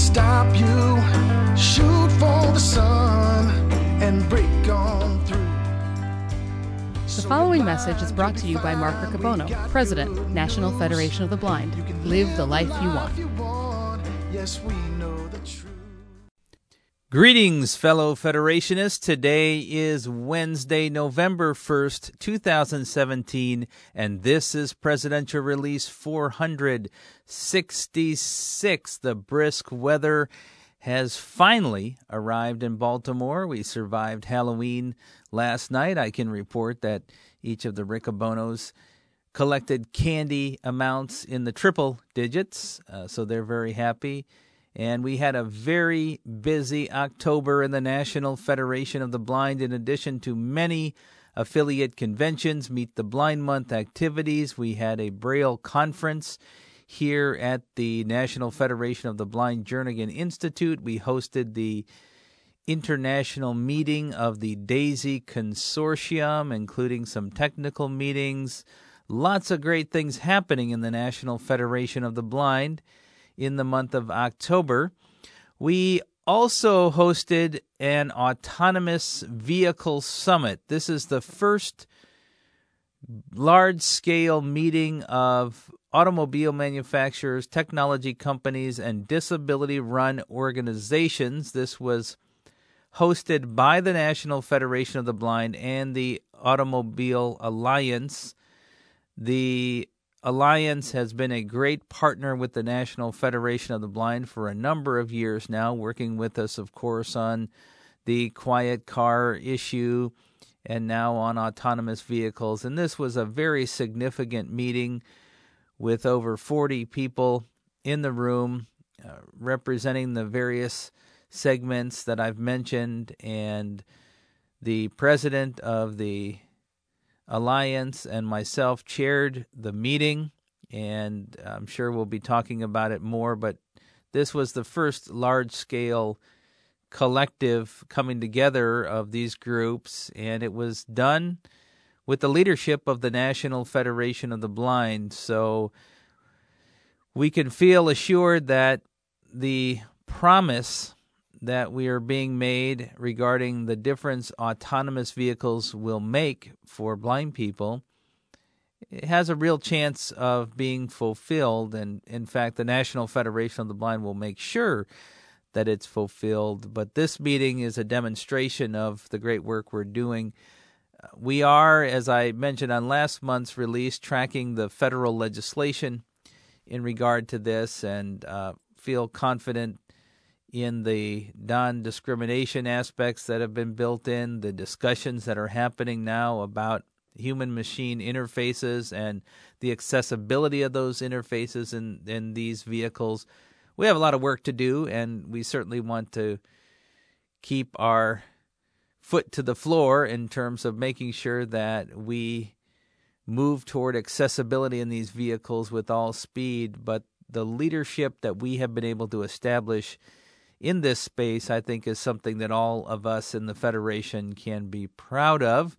stop you. Shoot for the sun and break on through. The following message is brought to you by Mark Riccobono, President, National Federation of the Blind. Live the life you want. Yes, we know the truth. Greetings, fellow Federationists. Today is Wednesday, November 1st, 2017, and this is Presidential Release 466. The brisk weather has finally arrived in Baltimore. We survived Halloween last night. I can report that each of the Riccobonos collected candy amounts in the triple digits, uh, so they're very happy. And we had a very busy October in the National Federation of the Blind, in addition to many affiliate conventions, Meet the Blind Month activities. We had a Braille conference here at the National Federation of the Blind Jernigan Institute. We hosted the international meeting of the DAISY Consortium, including some technical meetings. Lots of great things happening in the National Federation of the Blind in the month of October. We also hosted an autonomous vehicle summit. This is the first large scale meeting of automobile manufacturers, technology companies, and disability run organizations. This was hosted by the National Federation of the Blind and the Automobile Alliance. The Alliance has been a great partner with the National Federation of the Blind for a number of years now, working with us, of course, on the quiet car issue and now on autonomous vehicles. And this was a very significant meeting with over 40 people in the room uh, representing the various segments that I've mentioned. And the president of the Alliance and myself chaired the meeting, and I'm sure we'll be talking about it more. But this was the first large scale collective coming together of these groups, and it was done with the leadership of the National Federation of the Blind. So we can feel assured that the promise that we are being made regarding the difference autonomous vehicles will make for blind people it has a real chance of being fulfilled. And in fact the National Federation of the Blind will make sure that it's fulfilled. But this meeting is a demonstration of the great work we're doing. We are as I mentioned on last month's release tracking the federal legislation in regard to this and uh, feel confident in the non discrimination aspects that have been built in, the discussions that are happening now about human machine interfaces and the accessibility of those interfaces in, in these vehicles. We have a lot of work to do, and we certainly want to keep our foot to the floor in terms of making sure that we move toward accessibility in these vehicles with all speed. But the leadership that we have been able to establish in this space, I think, is something that all of us in the Federation can be proud of.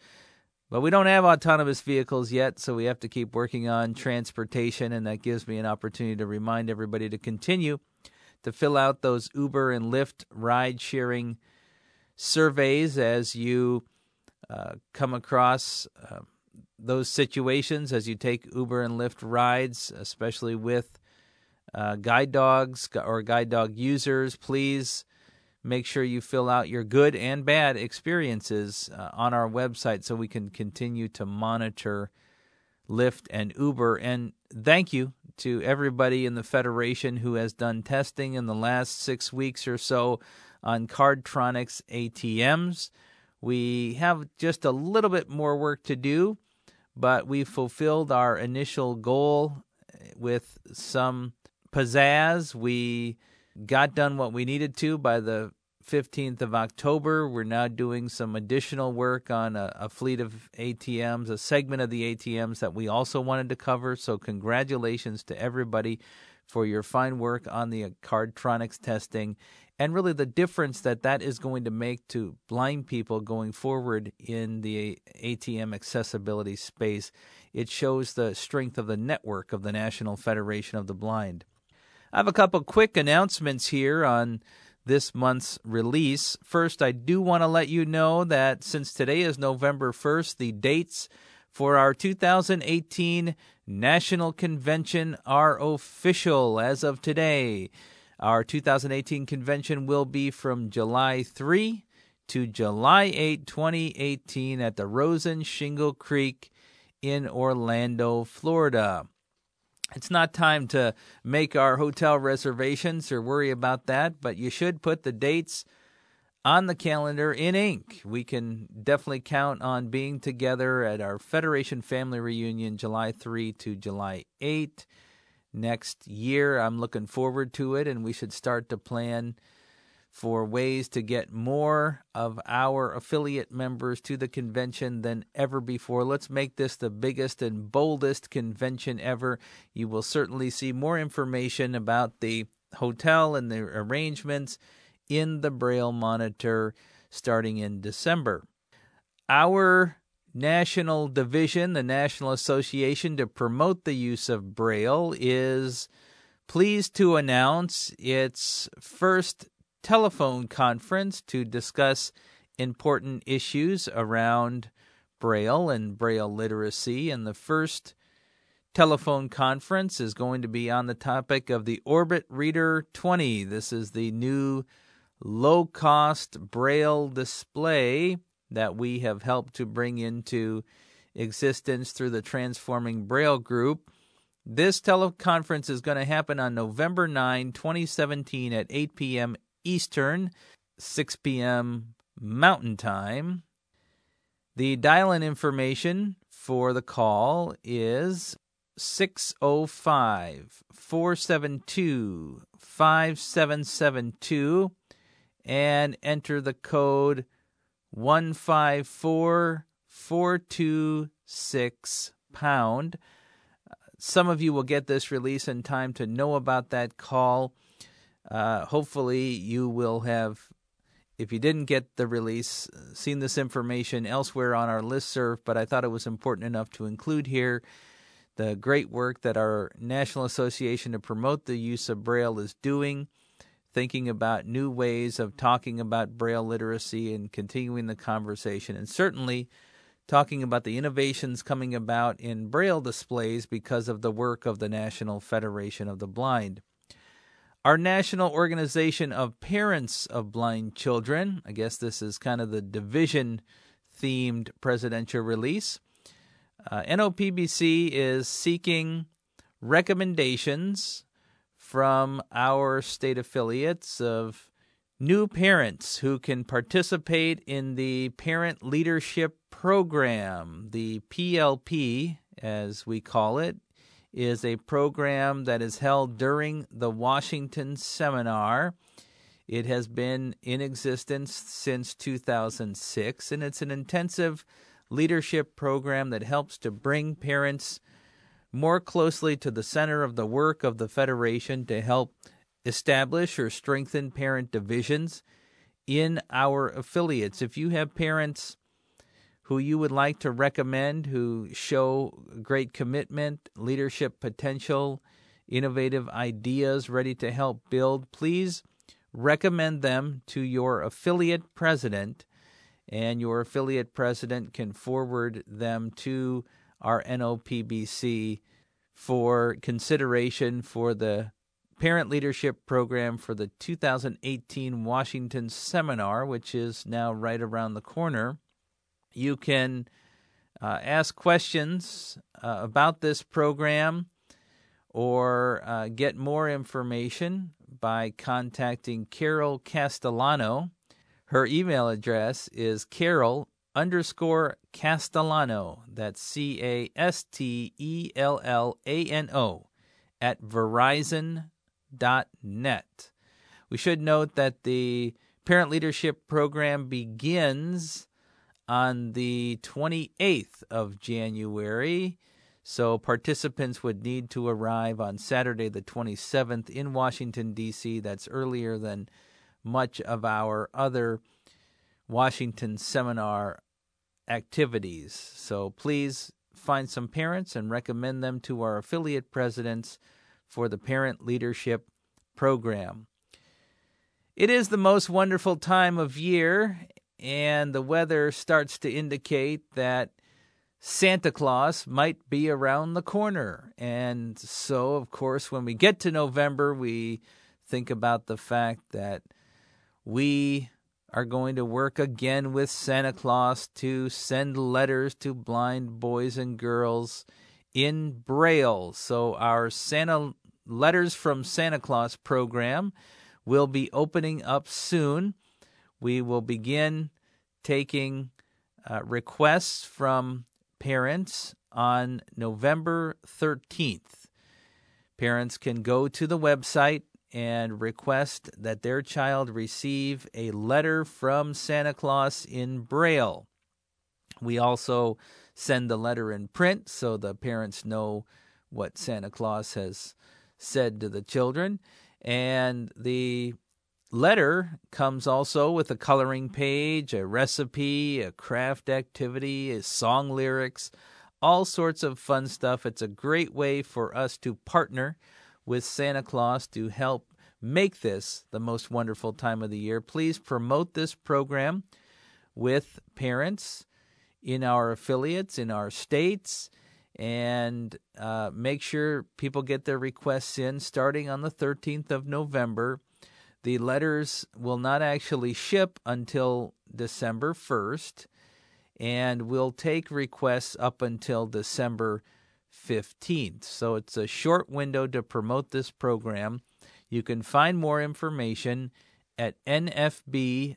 But we don't have autonomous vehicles yet, so we have to keep working on transportation, and that gives me an opportunity to remind everybody to continue to fill out those Uber and Lyft ride sharing surveys as you uh, come across uh, those situations, as you take Uber and Lyft rides, especially with uh, guide dogs or guide dog users, please make sure you fill out your good and bad experiences uh, on our website so we can continue to monitor Lyft and Uber. And thank you to everybody in the Federation who has done testing in the last six weeks or so on Cardtronics ATMs. We have just a little bit more work to do, but we've fulfilled our initial goal with some pizzazz. We got done what we needed to by the 15th of October. We're now doing some additional work on a, a, fleet of ATMs, a segment of the ATMs that we also wanted to cover. So, congratulations to everybody for your fine work on the Cardtronics testing and really the difference that that is going to make to blind people going forward in the ATM accessibility space. It shows the strength of the network of the National Federation of the Blind. I have a couple quick announcements here on this month's release. First, I do want to let you know that since today is November 1st, the dates for our 2018 National Convention are official as of today. Our 2018 convention will be from July 3 to July 8, 2018, at the Rosen Shingle Creek in Orlando, Florida. It's not time to make our hotel reservations or worry about that, but you should put the dates on the calendar in ink. We can definitely count on being together at our Federation Family Reunion July 3 to July 8 next year. I'm looking forward to it, and we should start to plan for ways to get more of our affiliate members to the convention than ever before. Let's make this the biggest and boldest convention ever. You will certainly see more information about the hotel and the arrangements in the Braille Monitor starting in December. Our national division, the National Association to promote the use of Braille, is pleased to announce its first telephone conference to discuss important issues around Braille and Braille literacy. And the first telephone conference is going to be on the topic of the Orbit Reader 20. This is the new low cost Braille display that we have helped to bring into existence through the Transforming Braille Group. This teleconference is going to happen on November 9, 2017 at 8 p.m. Eastern, 6 p.m. Mountain Time. The dial in information for the call is 605 472 5772 and enter the code 154426 pound. Some of you will get this release in time to know about that call. Uh, hopefully, you will have, if you didn't get the release, seen this information elsewhere on our list serve, but I thought it was important enough to include here the great work that our National Association to promote the use of Braille is doing thinking about new ways of talking about Braille literacy and continuing the conversation, and certainly talking about the innovations coming about in Braille displays because of the work of the National Federation of the Blind. Our national organization of parents of blind children, I guess this is kind of the division themed presidential release. Uh, NOPBC is seeking recommendations from our state affiliates of new parents who can participate in the Parent Leadership Program. The PLP, as we call it, is a program that is held during the Washington Seminar. It has been in existence since 2006, and it's an intensive leadership program that helps to bring parents more closely to the center of the work of the Federation to help establish or strengthen parent divisions in our affiliates. If you have parents who you would like to recommend who show great commitment, leadership potential, innovative ideas ready to help build, please recommend them to your affiliate president, and your affiliate president can forward them to our NOPBC for consideration for the Parent Leadership Program for the 2018 Washington Seminar, which is now right around the corner. You can uh, ask questions uh, about this program or uh, get more information by contacting Carol Castellano. Her email address is carol underscore Castellano. That's C A S T E L L A N O at Verizon.net. We should note that the Parent Leadership Program begins on the 28th of January. So participants would need to arrive on Saturday, the 27th, in Washington, D.C. That's earlier than much of our other Washington seminar activities. So please find some parents and recommend them to our affiliate presidents for the Parent Leadership program. It is the most wonderful time of year, and the weather starts to indicate that Santa Claus might be around the corner. And so, of course, when we get to November, we think about the fact that we are going to work again with Santa Claus to send letters to blind boys and girls in Braille. So, our Santa Letters from Santa Claus program will be opening up soon. We will begin taking uh, requests from parents on November 13th. Parents can go to the website and request that their child receive a letter from Santa Claus in Braille. We also send the letter in print so the parents know what Santa Claus has said to the children. And the letter comes also with a coloring page, a recipe, a craft activity, a song lyrics, all sorts of fun stuff. It's a great way for us to partner with Santa Claus to help make this the most wonderful time of the year. Please promote this program with parents in our affiliates, in our states, and uh, make sure people get their requests in starting on the 13th of November. The letters will not actually ship until December 1st, and we'll take requests up until December 15th. So it's a short window to promote this program. You can find more information at nfb.org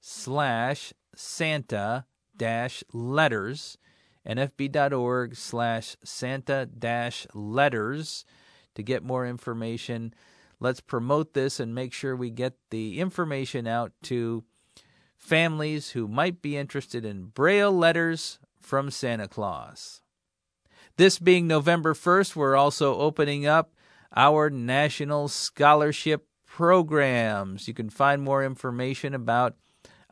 slash Santa dash letters nfb.org slash santa dash letters to get more information. Let's promote this and make sure we get the information out to families who might be interested in Braille letters from Santa Claus. This being November 1st, we're also opening up our National Scholarship Programs. You can find more information about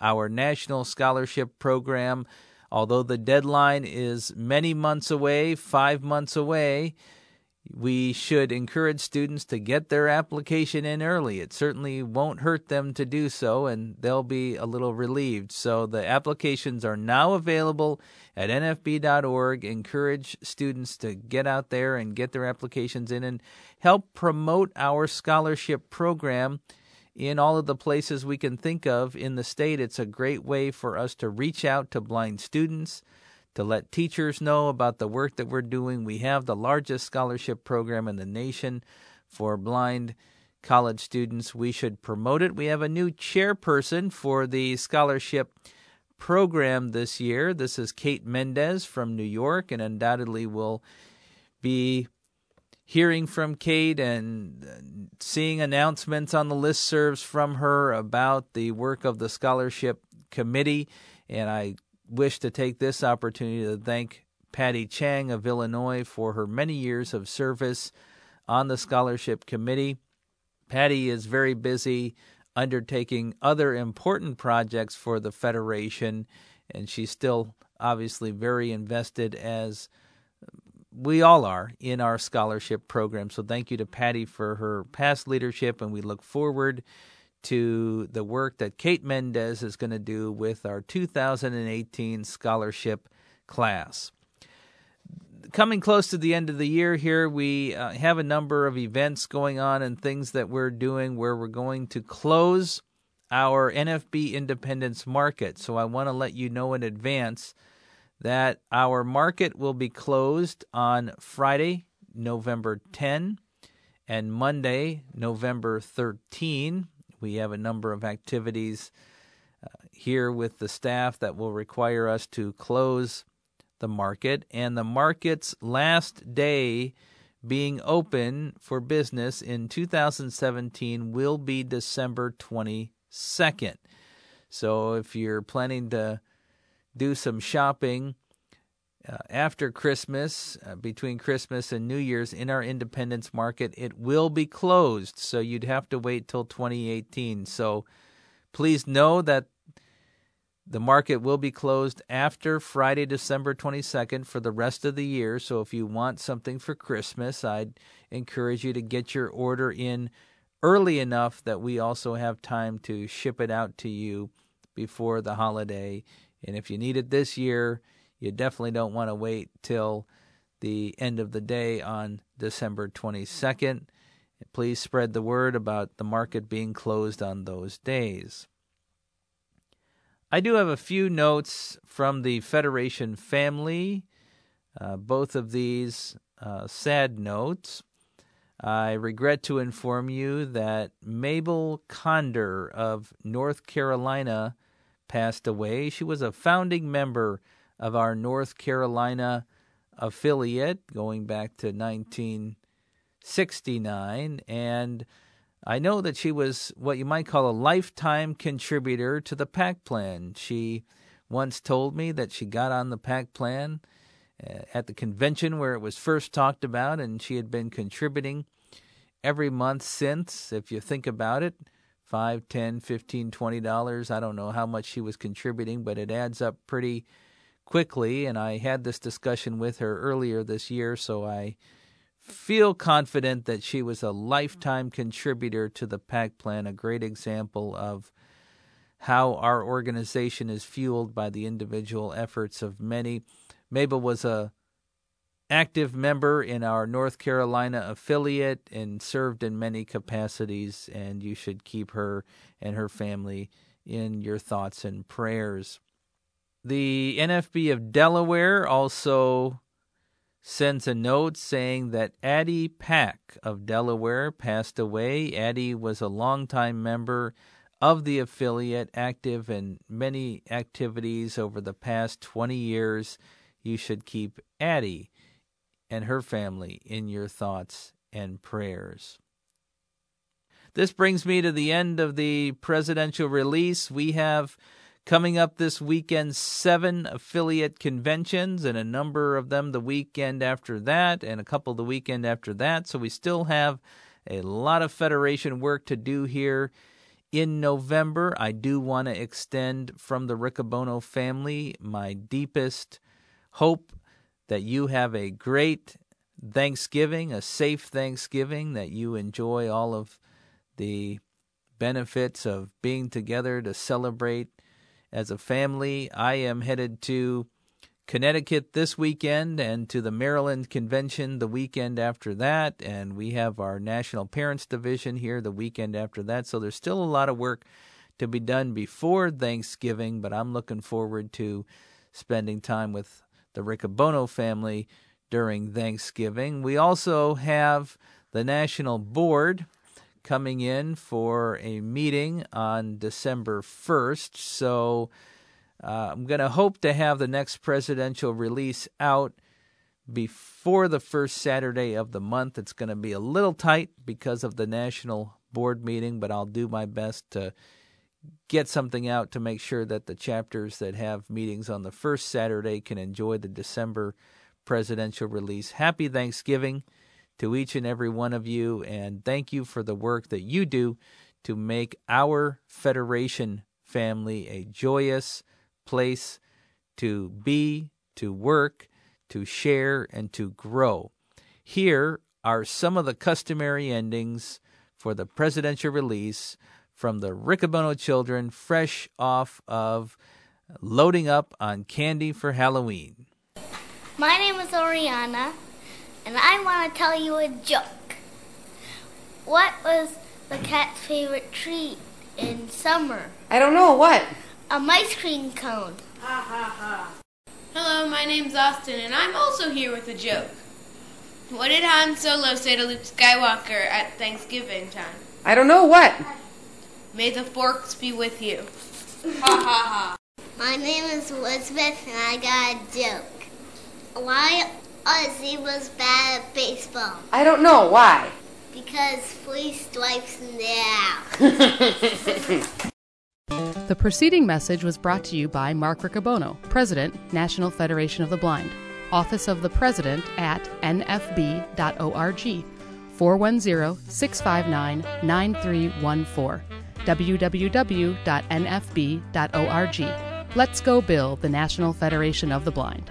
our National Scholarship Program Although the deadline is many months away, five months away, we should encourage students to get their application in early. It certainly won't hurt them to do so, and they'll be a little relieved. So the applications are now available at nfb.org. Encourage students to get out there and get their applications in and help promote our scholarship program in all of the places we can think of in the state. It's a great way for us to reach out to blind students, to let teachers know about the work that we're doing. We have the largest scholarship program in the nation for blind college students. We should promote it. We have a new chairperson for the scholarship program this year. This is Cayte Mendez from New York, and undoubtedly we'll be hearing from Cayte and seeing announcements on the listservs from her about the work of the scholarship committee. And I wish to take this opportunity to thank Patty Chang of Illinois for her many years of service on the scholarship committee. Patty is very busy undertaking other important projects for the Federation, and she's still obviously very invested as we all are in our scholarship program. So thank you to Patty for her past leadership, and we look forward to the work that Cayte Mendez is going to do with our 2018 scholarship class. Coming close to the end of the year here, we uh, have a number of events going on and things that we're doing where we're going to close our NFB Independence Market. So I want to let you know in advance that our market will be closed on Friday, November 10, and Monday, November 13. We have a number of activities uh, here with the staff that will require us to close the market, and the market's last day being open for business in 2017 will be December 22nd. So if you're planning to do some shopping uh, after Christmas, uh, between Christmas and New Year's in our Independence Market. It will be closed, so you'd have to wait till 2018. So please know that The market will be closed after Friday, December 22nd for the rest of the year. So if you want something for Christmas, I'd encourage you to get your order in early enough that we also have time to ship it out to you before the holiday. And if you need it this year, you definitely don't want to wait till the end of the day on December 22nd. Please spread the word about the market being closed on those days. I do have a few notes from the Federation family, uh, both of these uh, sad notes. I regret to inform you that Mabel Conder of North Carolina passed away. She was a founding member of our North Carolina affiliate going back to 1969. And I know that she was what you might call a lifetime contributor to the PAC plan. She once told me that she got on the PAC plan uh, at the convention where it was first talked about, and she had been contributing every month since. If you think about it, five, ten, fifteen, twenty dollars. I don't know how much she was contributing, but it adds up pretty quickly. And I had this discussion with her earlier this year, so I feel confident that she was a lifetime contributor to the PAC plan, a great example of how our organization is fueled by the individual efforts of many. Mabel was a active member in our North Carolina affiliate and served in many capacities and you should keep her and her family in your thoughts and prayers. The NFB of Delaware also sends a note saying that Addie Pack of Delaware passed away. Addie was a longtime member of the affiliate, active in many activities over the past 20 years. You should keep Addie and her family in your thoughts and prayers. This brings me to the end of the presidential release. We have Coming up this weekend, seven affiliate conventions, and a number of them the weekend after that, and a couple the weekend after that. So we still have a lot of federation work to do here in November. I do want to extend from the Riccobono family my deepest hope that you have a great Thanksgiving, a safe Thanksgiving, that you enjoy all of the benefits of being together to celebrate as a family. I am headed to Connecticut this weekend and to the Maryland convention the weekend after that. And we have our National Parents Division here the weekend after that. So there's still a lot of work to be done before Thanksgiving, but I'm looking forward to spending time with the Riccobono family during Thanksgiving. We also have the National Board coming in for a meeting on December 1st. So uh, I'm going to hope to have the next presidential release out before the first Saturday of the month. It's going to be a little tight because of the national board meeting, but I'll do my best to get something out to make sure that the chapters that have meetings on the first Saturday can enjoy the December presidential release. Happy Thanksgiving to each and every one of you, and thank you for the work that you do to make our Federation family a joyous place to be, to work, to share, and to grow. Here are some of the customary endings for the presidential release from the Riccobono children, fresh off of loading up on candy for Halloween. My name is Oriana and I want to tell you a joke. What was the cat's favorite treat in summer? I don't know. What? A ice cream cone. Ha ha ha. Hello, my name's Austin, and I'm also here with a joke. What did Han Solo say to Luke Skywalker at Thanksgiving time? I don't know. What? May the forks be with you. Ha ha ha. My name is Elizabeth, and I got a joke. Why Ozzy was bad at baseball. I don't know. Why? Because three strikes now. the preceding message was brought to you by Mark Riccobono, President, National Federation of the Blind, Office of the President at nfb.org, 410 659 9314, www.nfb.org Let's Go Bill, the National Federation of the Blind.